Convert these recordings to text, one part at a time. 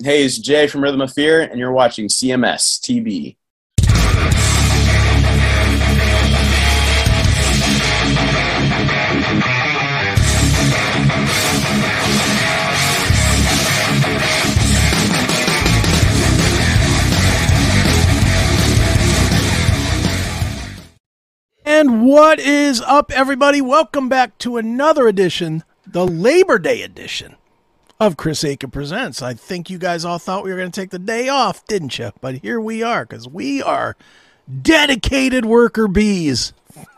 Hey, it's Jay from Rhythm of Fear, and you're watching CMS TV. And what is up, everybody? Welcome back to another edition, the Labor Day edition of Chris Akin Presents. I think you guys all thought we were going to take the day off, didn't you? But here we are, because we are dedicated worker bees.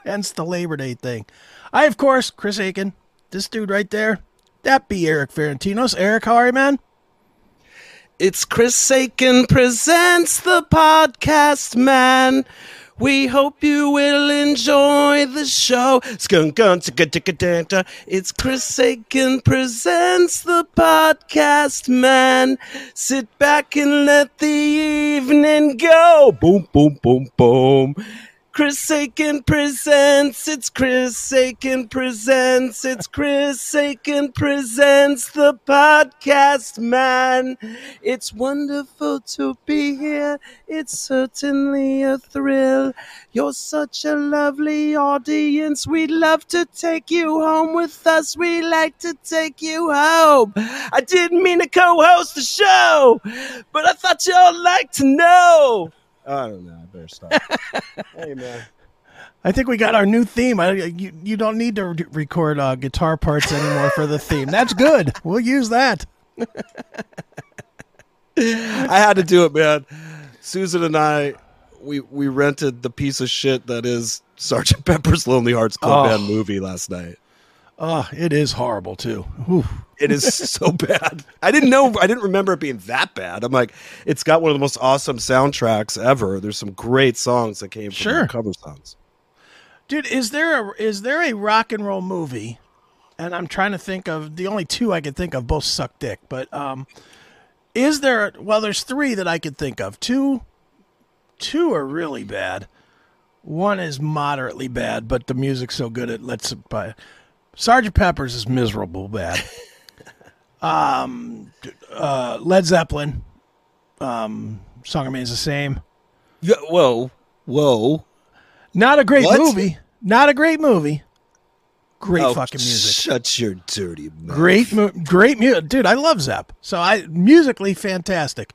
Hence the Labor Day thing. I, of course, Chris Akin, this dude right there, that be Erik Ferentinos. Erik, how are you, man? It's Chris Akin presents the podcast, man. We hope you will enjoy the show. It's Chris Akin presents the podcast, man. Sit back and let the evening go. Boom, boom, boom, boom. Chris Akin presents, it's Chris Akin presents, it's Chris Akin presents the podcast, man. It's wonderful to be here. It's certainly a thrill. You're such a lovely audience. We'd love to take you home with us. We like to take you home. I didn't mean to co-host the show, but I thought y'all like to know. I don't know. I better stop. hey, man. I think we got our new theme. I, you, you don't need to re- record uh, guitar parts anymore for the theme. That's good. We'll use that. I had to do it, man. Susan and I, we we rented the piece of shit that is Sergeant Pepper's Lonely Hearts Club Oh. Band movie last night. Oh, it is horrible too. Whew. It is so bad. I didn't know. I didn't remember it being that bad. I'm like, it's got one of the most awesome soundtracks ever. There's some great songs that came from Sure. the cover songs. Dude, is there a is there a rock and roll movie? And I'm trying to think of the only two I could think of. Both suck dick, but um, is there? Well, there's three that I could think of. Two, two are really bad. One is moderately bad, but the music's so good it lets it by. Sergeant Pepper's is miserable bad. um, uh, Led Zeppelin. Um, song remains the same. Yeah. Whoa. Whoa. Not a great What? movie. Not a great movie. Great Oh, fucking music. Shut your dirty mouth. Great, mu- great music, dude. I love Zepp. So I musically fantastic,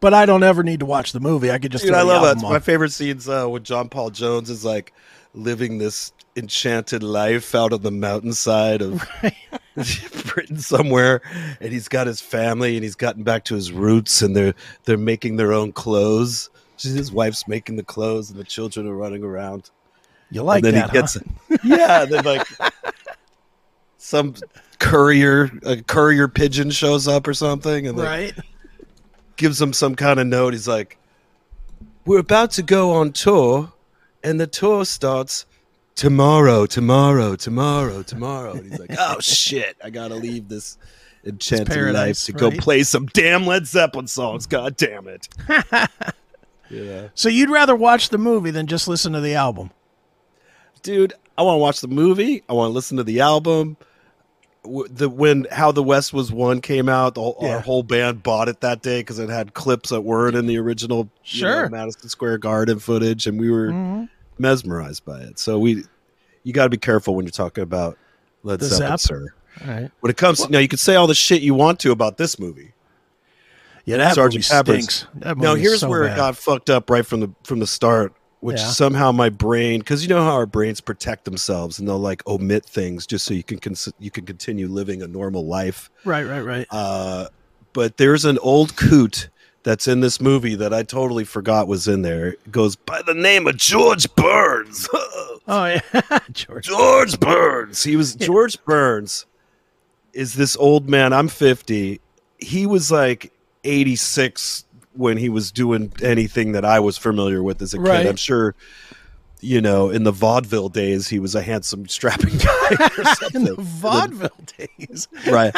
but I don't ever need to watch the movie. I could just. Dude, throw I love that. album It's on. my favorite scenes uh, when John Paul Jones is like living this enchanted life out on the mountainside of Britain somewhere, and he's got his family, and he's gotten back to his roots, and they're they're making their own clothes. His wife's making the clothes, and the children are running around. You like and then that? he gets huh? yeah, And then like some courier a courier pigeon shows up or something, and right? gives him some kind of note. He's like, "We're about to go on tour, and the tour starts tomorrow, tomorrow, tomorrow, tomorrow." And he's like, "Oh shit, I gotta leave this enchanted life to go right? play some damn Led Zeppelin songs. God damn it!" yeah, So you'd rather watch the movie than just listen to the album? dude, I want to watch the movie. I want to listen to the album. The when How the West Was Won came out, the whole, Yeah. our whole band bought it that day because it had clips that weren't in the original you know, Madison Square Garden footage, and we were Mhm. mesmerized by it. So we, you got to be careful when you're talking about Led Zeppelin, Zepp? sir. Right. When it comes, to, now you can say all the shit you want to about this movie. Yeah, that Sergeant movie Pepper's. stinks. That Now here's so where bad. it got fucked up right from the from the start, which Yeah. somehow my brain, because you know how our brains protect themselves and they'll like omit things just so you can cons- you can continue living a normal life. Right, right, right. Uh, but there's an old coot that's in this movie that I totally forgot was in there. It goes by the name of George Burns. Oh yeah, George. George Burns. He was George Burns is this old man. I'm 50. He was like 86 when he was doing anything that I was familiar with as a Right. kid. I'm sure you know, in the vaudeville days, he was a handsome, strapping guy In the vaudeville days. right.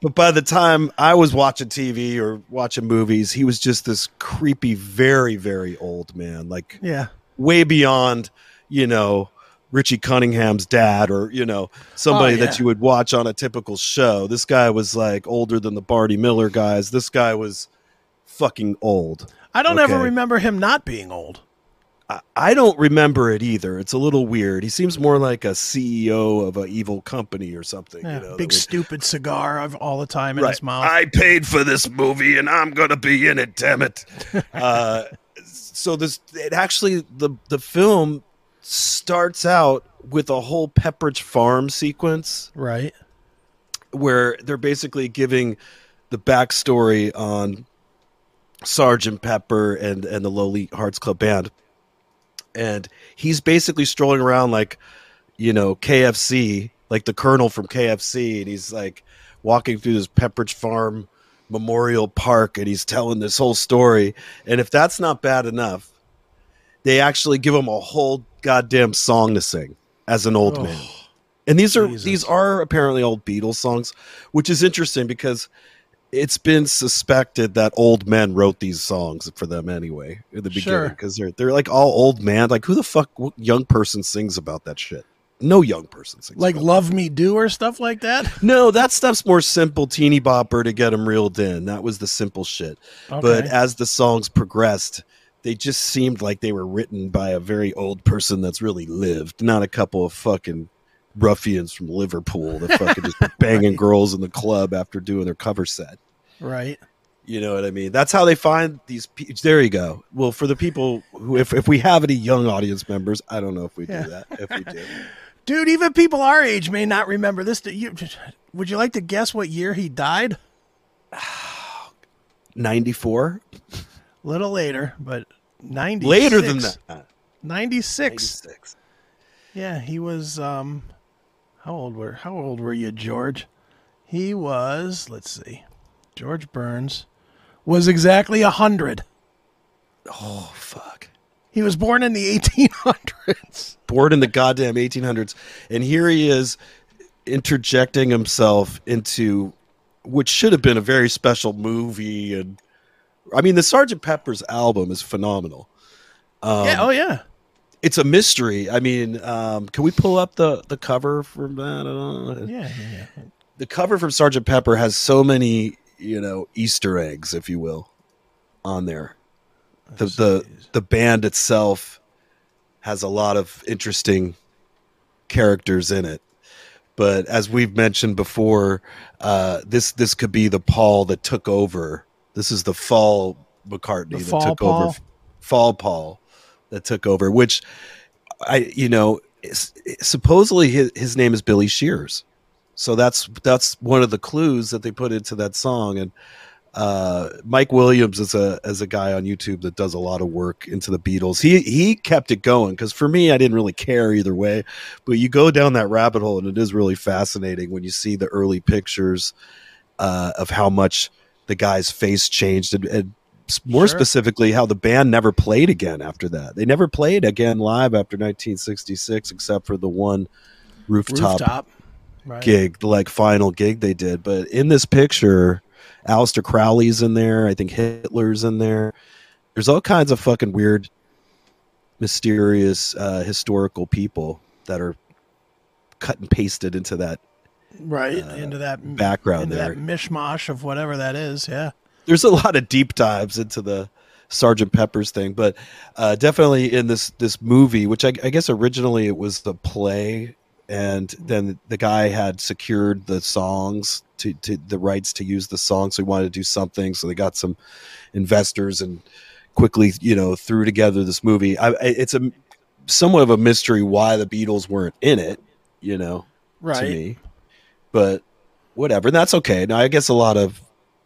But by the time I was watching TV or watching movies, he was just this creepy, very, very old man. Like Yeah. way beyond, you know, Richie Cunningham's dad or, you know, somebody Oh, yeah. that you would watch on a typical show. This guy was like older than the Barney Miller guys. This guy was fucking old. I don't ever remember him not being old. I, I don't remember it either. It's a little weird. He seems more like a CEO of an evil company or something. Yeah, you know, big would- stupid cigar of all the time in his mouth. I paid for this movie and I'm gonna be in it. Damn it! uh, so this it actually the the film starts out with a whole Pepperidge Farm sequence right. where they're basically giving the backstory on Sergeant Pepper and and the Lonely Hearts Club Band, and he's basically strolling around like, you know, KFC, like the Colonel from KFC, and he's like walking through this Pepperidge Farm Memorial Park, and he's telling this whole story. And if that's not bad enough, they actually give him a whole goddamn song to sing as an old Oh, man. And these are Jesus. these are apparently old Beatles songs, which is interesting because it's been suspected that old men wrote these songs for them anyway in the beginning because they're they're like all old man. Like who the fuck young person sings about that shit? No young person sings Like Love Me Do or stuff like that. that. no, that stuff's more simple teeny bopper to get them reeled in. That was the simple shit. But as the songs progressed, they just seemed like they were written by a very old person that's really lived, not a couple of fucking ruffians from Liverpool that fucking just banging Right. girls in the club after doing their cover set. right. You know what I mean? That's how they find these. Pe- there you go. Well, for the people who, if if we have any young audience members, I don't know if we Yeah. do that. If we do, Dude, even people our age may not remember this. You, would you like to guess what year he died? ninety four. A little later, but 96. Later than that, 96. 96. Yeah, he was um how old were how old were you, George? He was, let's see. George Burns was exactly a 100. Oh fuck. He was born in the 1800s. born in the goddamn 1800s and here he is interjecting himself into which should have been a very special movie and i mean the sergeant pepper's album is phenomenal um, yeah, oh yeah. It's a mystery i mean um, can we pull up the the cover from that I don't know. Yeah, yeah, yeah. the cover from sergeant pepper has so many you know easter eggs if you will on there the the the band itself has a lot of interesting characters in it but as we've mentioned before uh, this this could be the paul that took over this is the fall mccartney The that fall took Paul? over fall paul that took over which i you know supposedly his, his name is billy shears so that's that's one of the clues that they put into that song and uh, Mike Williams is a as a guy on YouTube that does a lot of work into the Beatles. He he kept it going because for me, I didn't really care either way. But you go down that rabbit hole, and it is really fascinating when you see the early pictures uh, of how much the guy's face changed, and, and more Sure. specifically, how the band never played again after that. They never played again live after 1966, except for the one rooftop Rooftop. Right. gig, the like final gig they did. But in this picture, Aleister Crowley's in there. I think Hitler's in there. There's all kinds of fucking weird, mysterious, uh, historical people that are cut and pasted into that Right. uh, into that background into there. that mishmash of whatever that is. Yeah. There's a lot of deep dives into the Sergeant Pepper's thing, but uh, definitely in this this movie, which I, I guess originally it was the play, and then the guy had secured the songs to, to the rights to use the song, so he wanted to do something. So they got some investors and quickly, you know, threw together this movie. I, I, it's a somewhat of a mystery why the Beatles weren't in it, you know, to me. But whatever, that's okay. Now I guess a lot of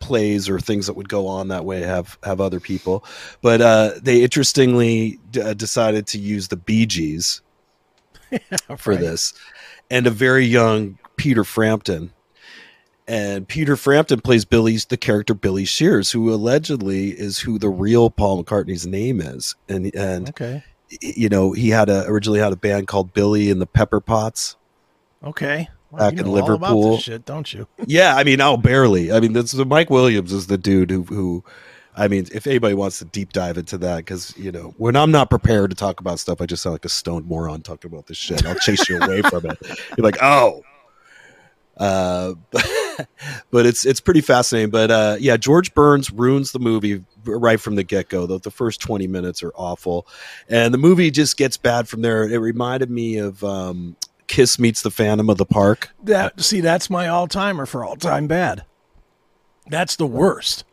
plays or things that would go on that way have have other people, but uh, they interestingly d- uh, decided to use the Bee Gees for Right. this, and a very young Peter Frampton. And Peter Frampton plays Billy's the character Billy Shears, who allegedly is who the real Paul McCartney's name is. And and Okay. you know he had a originally had a band called Billy and the Pepper Pots. Okay. Back you in know all about Liverpool. this shit, don't you? yeah, I mean, oh, barely. I mean, the Mike Williams is the dude who who I mean, if anybody wants to deep dive into that, because you know, when I'm not prepared to talk about stuff, I just sound like a stoned moron talking about this shit. I'll chase you away from it. You're like, oh, uh, but it's it's pretty fascinating. But uh, yeah, George Burns ruins the movie right from the get go. The, the first twenty minutes are awful, and the movie just gets bad from there. It reminded me of um, Kiss meets the Phantom of the Park. That see, that's my all timer for all time bad. That's the worst,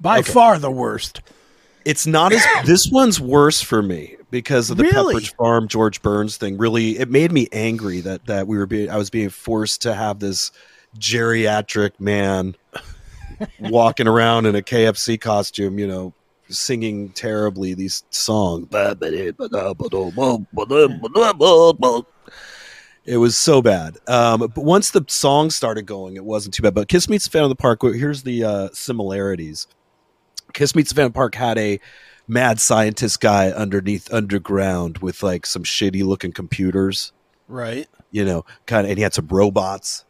by Okay. far the worst. It's not as this one's worse for me because of the Really? Pepperidge Farm George Burns thing. Really, it made me angry that that we were being I was being forced to have this geriatric man walking around in a KFC costume, you know, singing terribly these songs. It was so bad. Um, but once the song started going, it wasn't too bad. But Kiss Meets the Phantom of the Park, here's the uh, similarities. Kiss Meets the Phantom of the Park had a mad scientist guy underneath underground with like some shitty looking computers, Right. you know, kind of, and he had some robots,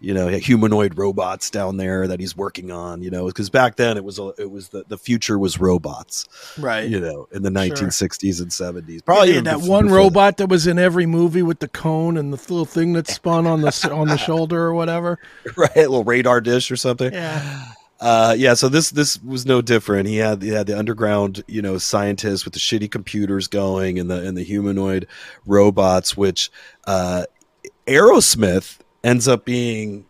you know, humanoid robots down there that he's working on, you know, because back then it was a, it was the, the future was robots, Right. you know, in the Sure. 1960s and 70s. Probably had that one before that. robot that was in every movie with the cone and the little thing that spun on the on the shoulder or whatever. right? A little radar dish or something. Yeah. Uh, yeah, so this this was no different. He had he had the underground, you know, scientists with the shitty computers going and the and the humanoid robots, which uh, Aerosmith ends up being.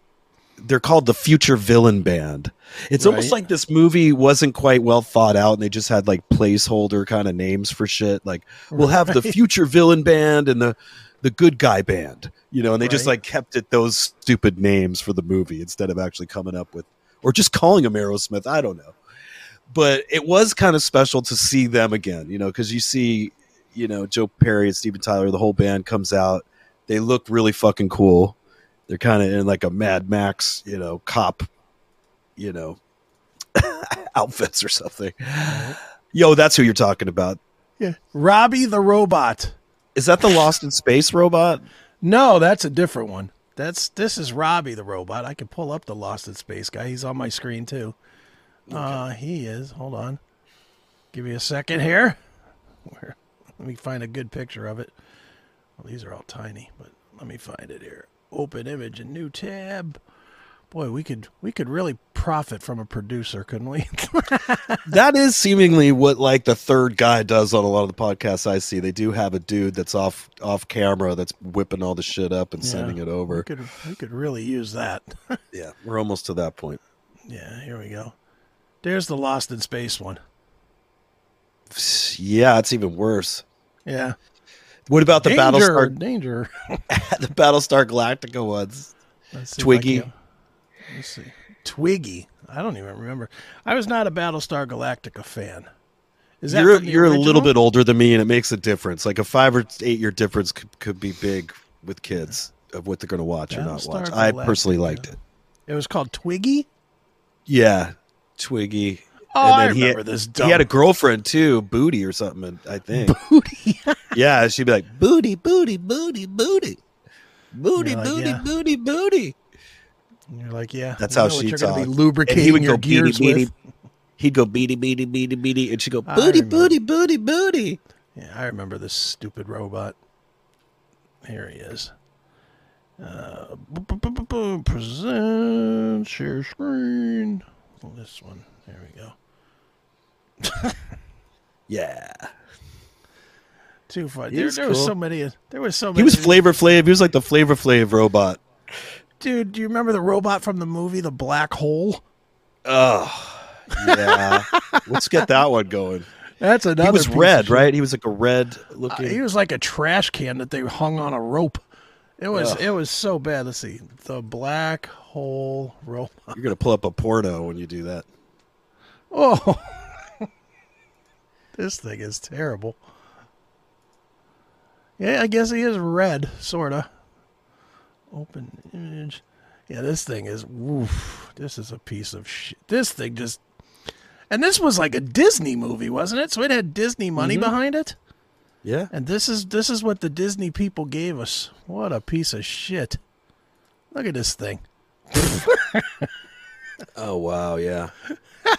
They're called the future villain band. It's almost like this movie wasn't quite well thought out, and they just had like placeholder kind of names for shit. Like we'll have the future villain band and the the good guy band, you know, and they just like kept it those stupid names for the movie instead of actually coming up with or just calling them Aerosmith. I don't know. But it was kind of special to see them again, you know, because you see, you know, Joe Perry and Steven Tyler, the whole band comes out. They look really fucking cool. They're kind of in like a Mad Max, you know, cop, you know, outfits or something. Yo, that's who you're talking about. Yeah. Robbie the robot. Is that the Lost in Space robot? No, that's a different one. That's this is Robbie the robot. I can pull up the Lost in Space guy. He's on my screen too. Uh he is. Hold on. Give me a second here. Where let me find a good picture of it. Well, these are all tiny, but let me find it here. Open image, a new tab. Boy, we could we could really profit from a producer, couldn't we? that is seemingly what like the third guy does on a lot of the podcasts I see. They do have a dude that's off off camera that's whipping all the shit up and Yeah. sending it we over. could we could really use that. Yeah, we're almost to that point. yeah, here we go. There's the Lost in Space one. Yeah, it's even worse. Yeah. What about the danger, Battlestar danger. the Battlestar Galactica ones? Let's see if I Twiki. Let's see. Twiki. I don't even remember. I was not a Battlestar Galactica fan. Is that You're you're a little bit older than me, and it makes a difference. Like a five or eight year difference could, could be big with kids of what they're going to watch or not Battlestar watch. I personally liked it. It was called Twiki. Yeah, Twiki. Oh, And I then he remember had- this. He had a girlfriend too, Booty or something. I think. booty. Yeah, she'd be like, booty, booty, booty, booty, booty, like, booty, yeah. booty, booty. And you're like, yeah. That's we how she gonna be lubricating And he would your go gears beady. with. He'd go beady, beady, beady, beady, and she'd go booty, booty, booty, booty. Yeah, I remember this stupid robot. Here he is. Uh, present, share screen. This one. There we go. Yeah, Too fun. He There, was there was so many. There was so many. he was Flavor Flav. He was like the Flavor Flav robot. Dude, do you remember the robot from the movie The Black Hole? Oh, yeah. Let's get that one going. That's another. He was red, right? He was like a red Uh, looking. he was like a trash can that they hung on a rope. It was Ugh. it was so bad. Let's see. The Black Hole robot. You're gonna pull up a porno when you do that. Oh, this thing is terrible. Yeah, I guess he is red, sorta. Open image. Yeah, this thing is. Woof, this is a piece of shit. This thing just. And this was like a Disney movie, wasn't it? So it had Disney money Mhm. behind it. Yeah. And this is this is what the Disney people gave us. What a piece of shit. Look at this thing. Oh wow, yeah.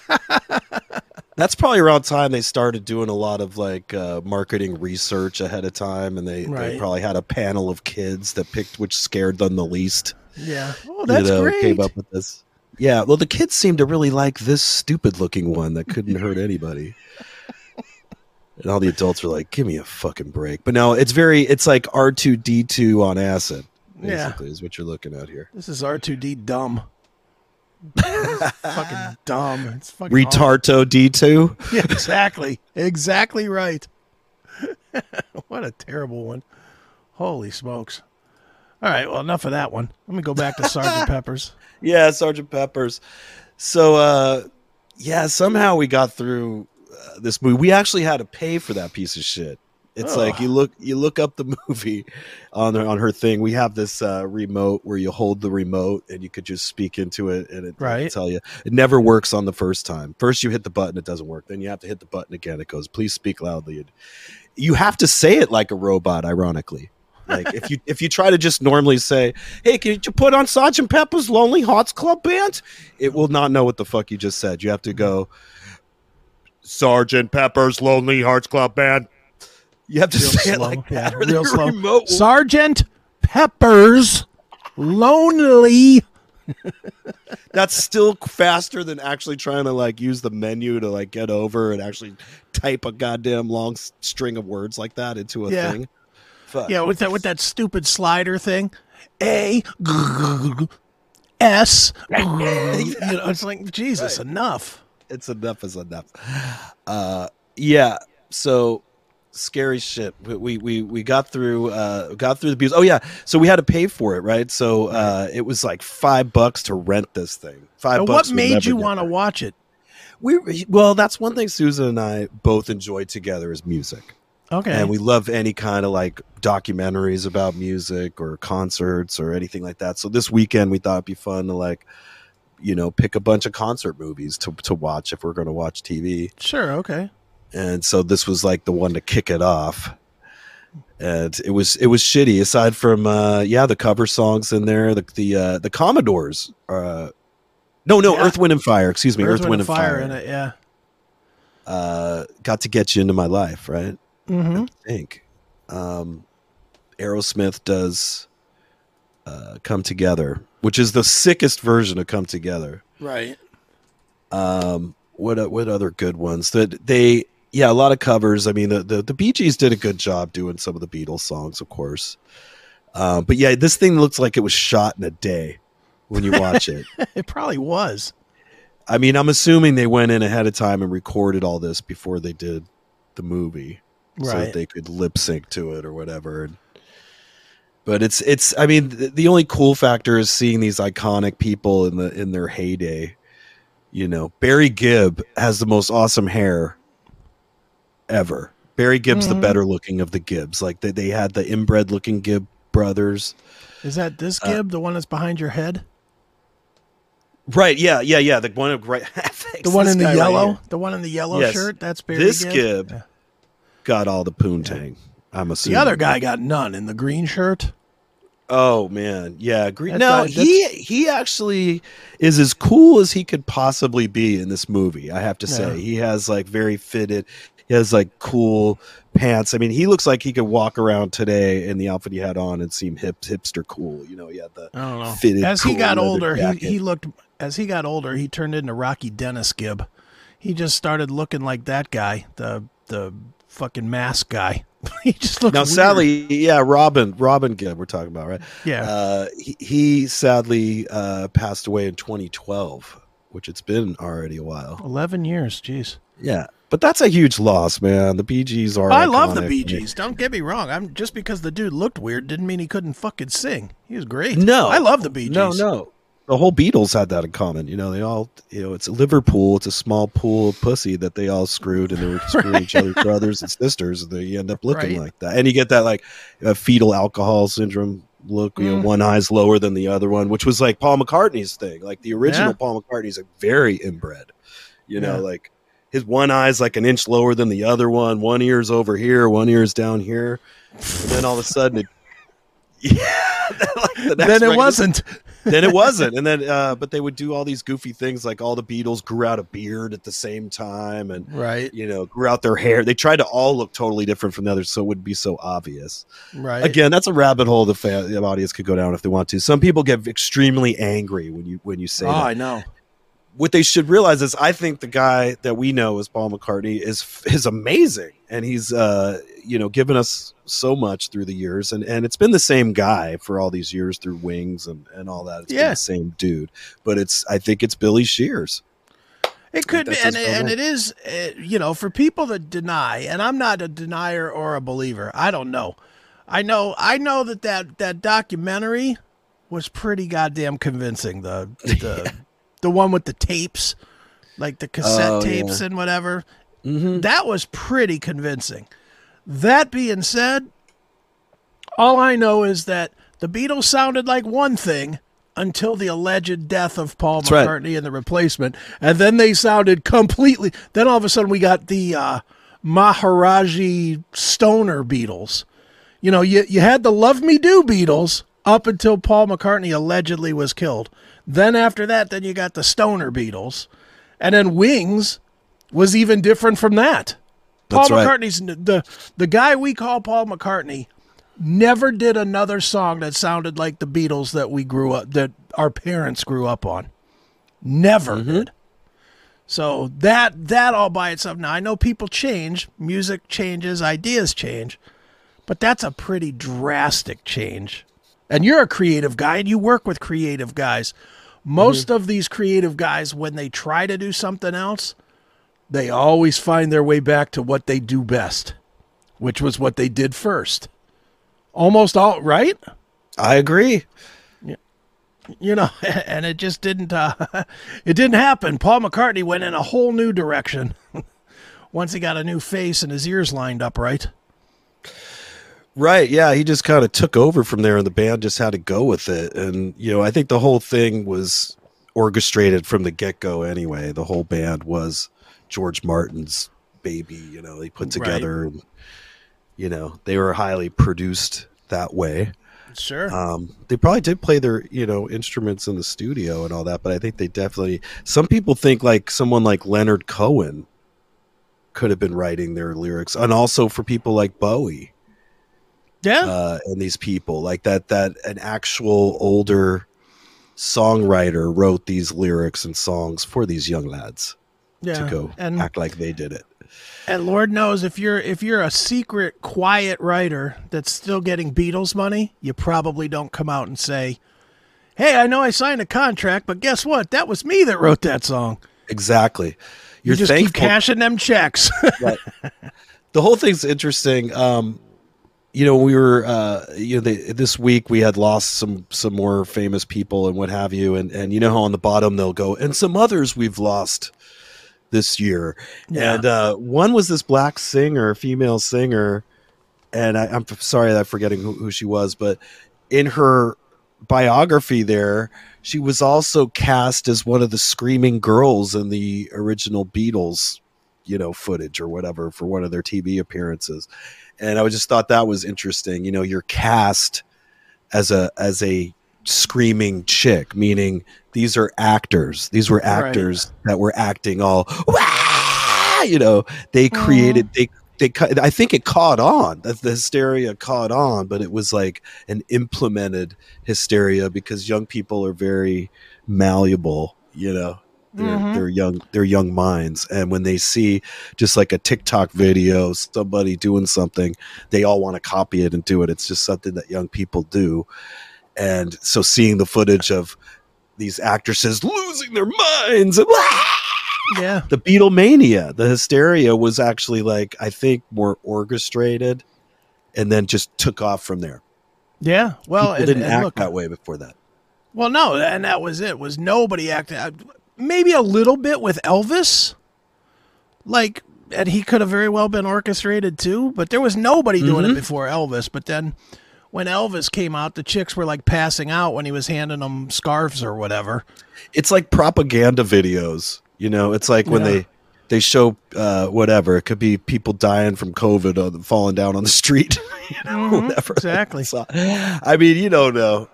That's probably around time they started doing a lot of like uh, marketing research ahead of time, and they, Right. they probably had a panel of kids that picked which scared them the least. Yeah. Oh, that's you know, great. Came up with this. Yeah, well, the kids seem to really like this stupid-looking one that couldn't hurt anybody. And all the adults were like, "Give me a fucking break!" But no, it's very, it's like R two D two on acid. Yeah. Is what you're looking at here. This is R2D dumb. Fucking dumb. It's fucking awful. Retardo D two. Yeah, exactly. Exactly right. what a terrible one. Holy smokes. All right, well, enough of that one. Let me go back to Sergeant Pepper's. Yeah, Sergeant Pepper's. So, uh, yeah, somehow we got through uh, this movie. We actually had to pay for that piece of shit. It's Oh. like you look you look up the movie on her, on her thing. We have this uh, remote where you hold the remote and you could just speak into it and it Right. tell you. It never works on the first time. First you hit the button, it doesn't work. Then you have to hit the button again. It goes, "Please speak loudly." And you have to say it like a robot. Ironically, like if you if you try to just normally say, "Hey, can you put on Sergeant Pepper's Lonely Hearts Club Band?" It will not know what the fuck you just said. You have to go, Sergeant Pepper's Lonely Hearts Club Band. You have to Real say it slow. like Yeah, that, or real slow. remote Sergeant Pepper's Lonely. That's still faster than actually trying to like use the menu to like get over and actually type a goddamn long string of words like that into a Yeah. thing. Fuck. Yeah, with that with that stupid slider thing. A S. You know, it's like Jesus, enough. it's enough is enough. Uh, yeah. So scary shit. We we we, we got through uh got through the abuse. Oh yeah. So we had to pay for it, right? So uh it was like five bucks to rent this thing. Five Now, bucks. what made you want to watch it? We well, that's one thing Susan and I both enjoy together is music. Okay. And we love any kind of like documentaries about music or concerts or anything like that. So this weekend we thought it'd be fun to like, you know, pick a bunch of concert movies to to watch if we're going to watch TV. sure. Okay. And so this was like the one to kick it off. And it was it was shitty aside from uh yeah, the cover songs in there, the the uh the Commodores uh no, no, Yeah. Earth, Wind, and Fire. Excuse me, Earth, Wind, and Fire. in it. Yeah. Uh, got to get you into my life, right? Mm-hmm. I think. Um, Aerosmith does uh, "Come Together," which is the sickest version of "Come Together." Right. Um, what what other good ones that they? Yeah, a lot of covers. I mean, the the, the Bee Gees did a good job doing some of the Beatles songs, of course. Um, but yeah, this thing looks like it was shot in a day when you watch it. It probably was. I mean, I'm assuming they went in ahead of time and recorded all this before they did the movie. so that they could lip sync to it or whatever. But it's it's I mean the, the only cool factor is seeing these iconic people in the in their heyday. You know, Barry Gibb has the most awesome hair ever. Barry Gibb's Mhm. the better looking of the Gibbs. Like they, they had the inbred looking Gibb brothers. Is that this Uh, Gibb, the one that's behind your head? Right, yeah, yeah, yeah. The one of right The one in the guy right yellow? the one in the yellow Yes. shirt? That's Barry This Gibb? Gibb Yeah. got all the poontang. I'm assuming. The other guy got none in the green shirt. Oh man, yeah. Green. That No, guy- he he actually is as cool as he could possibly be in this movie. I have to say, Yeah. he has like very fitted. He has like cool pants. I mean, he looks like he could walk around today in the outfit he had on and seem hip hipster cool. You know, he had the I don't know. fitted. As he got older, he, jacket. he looked as he got older, he turned into Rocky Dennis Gibb. He just started looking like that guy, the the fucking mask guy. he just looked now, weird. sadly, yeah, Robin, Robin Gibb, we're talking about, right? Yeah. Uh, he, he sadly uh, passed away in 2012, which it's been already a while. Eleven years, jeez. Yeah, but that's a huge loss, man. The Bee Gees are. I love the iconic. Bee Gees. Don't get me wrong. I'm just because the dude looked weird didn't mean he couldn't fucking sing. He was great. No, I love the Bee Gees. No, no. The whole Beatles had that in common. You know, they all, you know, it's Liverpool. It's a small pool of pussy that they all screwed, and they were screwing each other's brothers and sisters, and they end up looking Right. like that. And you get that like uh, fetal alcohol syndrome look. You know, Mm. one eye's lower than the other one, which was like Paul McCartney's thing. Like the original Yeah. Paul McCartney's a very inbred. You know, Yeah. like his one eye's like an inch lower than the other one. One ear's over here, one ear's down here, and then all of a sudden it. Yeah, like the Then it wasn't. then it wasn't. And then, uh, but they would do all these goofy things like all the Beatles grew out a beard at the same time and, Right. you know, grew out their hair. They tried to all look totally different from the others so it would be so obvious. Right. Again, that's a rabbit hole the, fan, the audience could go down if they want to. Some people get extremely angry when you when you say oh, that I know. What they should realize is I think the guy that we know as Paul McCartney is is amazing and he's uh you know given us so much through the years and and it's been the same guy for all these years through Wings and and all that it's been Yeah. the same dude but it's I think it's Billy Shears It could be, and, and it is, uh, you know, for people that deny, and I'm not a denier or a believer. I don't know. I know, I know that that, that documentary was pretty goddamn convincing. The the the one with the tapes, like the cassette Oh, tapes and whatever. mm-hmm. That was pretty convincing. That being said, all I know is that the Beatles sounded like one thing until the alleged death of Paul That's right. McCartney and the replacement, and then they sounded completely. Then all of a sudden we got the uh, Maharaji Stoner Beatles. You know, you you had the Love Me Do Beatles up until Paul McCartney allegedly was killed. Then after that, then you got the Stoner Beatles, and then Wings was even different from that. Paul That's right. McCartney's the the guy we call Paul McCartney never did another song that sounded like the Beatles that we grew up that our parents grew up on. Never Mm-hmm. did. So that that all by itself. Now I know people change, music changes, ideas change, but that's a pretty drastic change. And you're a creative guy and you work with creative guys. Most Mm-hmm. of these creative guys when they try to do something else, they always find their way back to what they do best, which was what they did first. Almost all right, I agree you know, and it just didn't. Uh, it didn't happen. Paul McCartney went in a whole new direction once he got a new face and his ears lined up right. Right. Yeah. He just kind of took over from there and the band just had to go with it. And, you know, I think the whole thing was orchestrated from the get go anyway. The whole band was George Martin's baby, you know, they put Right. together and, you know, they were highly produced that way. Sure. Um, they probably did play their, you know, instruments in the studio and all that, but I think they definitely, some people think like someone like Leonard Cohen could have been writing their lyrics. And also for people like Bowie yeah. uh, and these people like that that an actual older songwriter wrote these lyrics and songs for these young lads yeah. to go and act like they did it and Lord knows if you're if you're a secret quiet writer that's still getting Beatles money, you probably don't come out and say, "Hey, I know I signed a contract, but guess what? That was me that wrote that song." exactly You you're just keep cashing them checks. the whole thing's interesting um you know we were uh you know the, this week we had lost some some more famous people and what have you. And and you know how on the bottom they'll go and some others we've lost this year. Yeah. and uh one was this black singer female singer and I, i'm sorry that i'm forgetting who, who she was but in her biography there she was also cast as one of the screaming girls in the original beatles you know footage or whatever for one of their tv appearances and i just thought that was interesting you know you're cast as a as a screaming chick meaning these are actors these were Right. actors that were acting all "Wah!" you know they created they they ca- i think it caught on that the hysteria caught on but it was like an implemented hysteria because young people are very malleable you know they're, Mhm. they're young they're young minds and when they see just like a tiktok video somebody doing something they all want to copy it and do it it's just something that young people do and so seeing the footage of these actresses losing their minds and yeah. the Beatlemania, the hysteria was actually like I think more orchestrated, and then just took off from there. Yeah. Well, People and- didn't and act look, that way before that. Well, no, and that was it. Was nobody acting? Maybe a little bit with Elvis, like, and he could have very well been orchestrated too. But there was nobody doing Mm-hmm. it before Elvis. But then, when Elvis came out, the chicks were like passing out when he was handing them scarves or whatever. It's like propaganda videos. You know, it's like when Yeah. they they show uh, whatever. It could be people dying from COVID or falling down on the street. you know, Mhm, whatever. exactly. So, I mean, you don't know.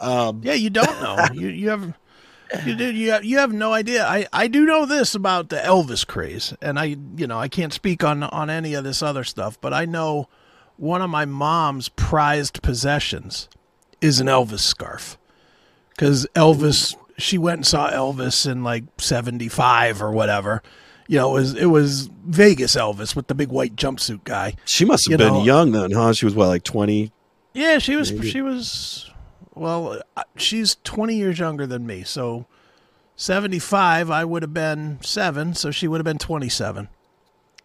Um, Yeah, you don't know. you you have you do you have, you have no idea. I I do know this about the Elvis craze, and I you know I can't speak on on any of this other stuff, but I know one of my mom's prized possessions is an Elvis scarf because Elvis she went and saw Elvis in like seventy five or whatever. You know, it was it was Vegas Elvis with the big white jumpsuit guy. she must have You been know- young then, huh? She was what, like twenty? Yeah, she was. Maybe. She was. Well, uh, she's twenty years younger than me, so seventy-five. I would have been seven, so she would have been twenty-seven.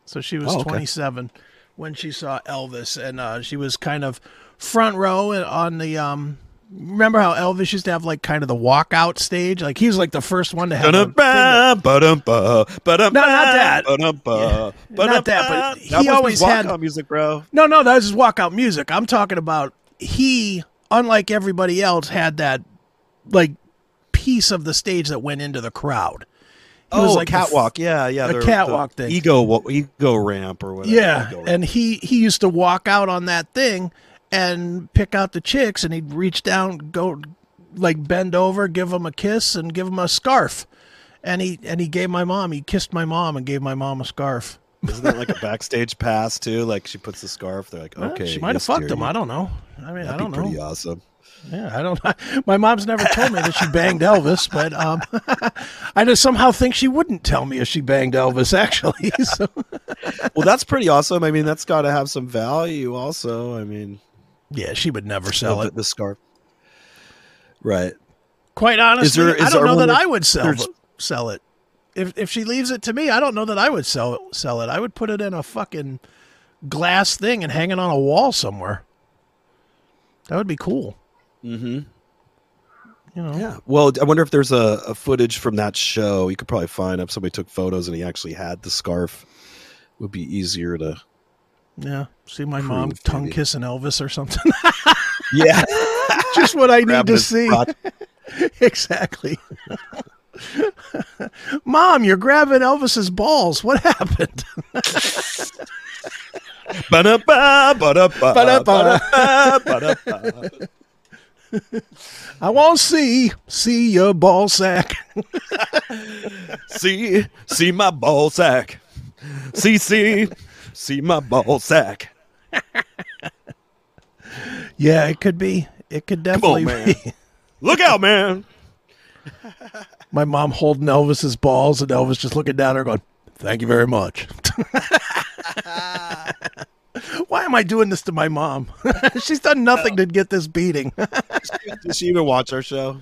So she was Oh, okay. twenty-seven when she saw Elvis, and uh, she was kind of front row on the. Um, remember how Elvis used to have like kind of the walkout stage? Like he was like the first one to have. a thing that- Ba-dum-ba, ba-dum-ba, No, not that. not that, but he That always had- walkout music, bro. No, no, that was walkout music. I'm talking about he, unlike everybody else, had that like piece of the stage that went into the crowd. Was Oh, like catwalk. yeah, yeah. a the- catwalk the thing. Ego, ego ramp or whatever. yeah, and he he used to walk out on that thing and pick out the chicks, and he'd reach down, go like bend over, give them a kiss, and give them a scarf. And he and he gave my mom. He kissed my mom and gave my mom a scarf. Isn't that like a backstage pass too? Like she puts the scarf. They're like, Well, okay, she might have fucked him. I don't know. I mean, I That'd don't be know. pretty awesome. Yeah, I don't know. My mom's never told me that she banged Elvis, but um, I just somehow think she wouldn't tell me if she banged Elvis, actually. So, Well, that's pretty awesome. I mean, that's got to have some value, also. I mean, yeah, she would never sell it. the scarf, right? Quite honestly, there- I don't know that I would sell sell it. If if she leaves it to me, I don't know that I would sell sell it. I would put it in a fucking glass thing and hang it on a wall somewhere. That would be cool. Mm-hmm. You know. Yeah. Well, I wonder if there's a, a footage from that show. You could probably find if somebody took photos and he actually had the scarf. It would be easier to. Yeah. See my mom tongue maybe. kissing Elvis or something. Yeah. Just what I need to see. exactly. Mom, you're grabbing Elvis's balls. What happened? Ba-da-ba, ba-da-ba, Ba-da-ba. ba-da-ba. I won't see see your ball sack. See, see my ball sack. See, see, see my ball sack. yeah, it could be. It could definitely on, be. Look out, man. My mom holding Elvis's balls and Elvis just looking down at her going, Thank you very much. Why am I doing this to my mom? She's done nothing to get this beating. Does she even watch our show?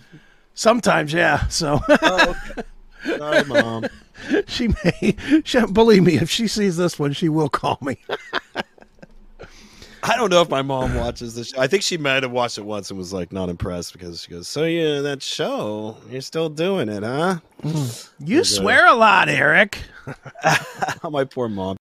Sometimes, yeah. So Oh, okay. Sorry, mom. she may, she, believe me, if she sees this one, she will call me. I don't know if my mom watches this. Show. I think she might have watched it once and was like not impressed because she goes, "So yeah, that show, you're still doing it, huh?" Hmm. You swear a lot, Erik. Oh, my poor mom.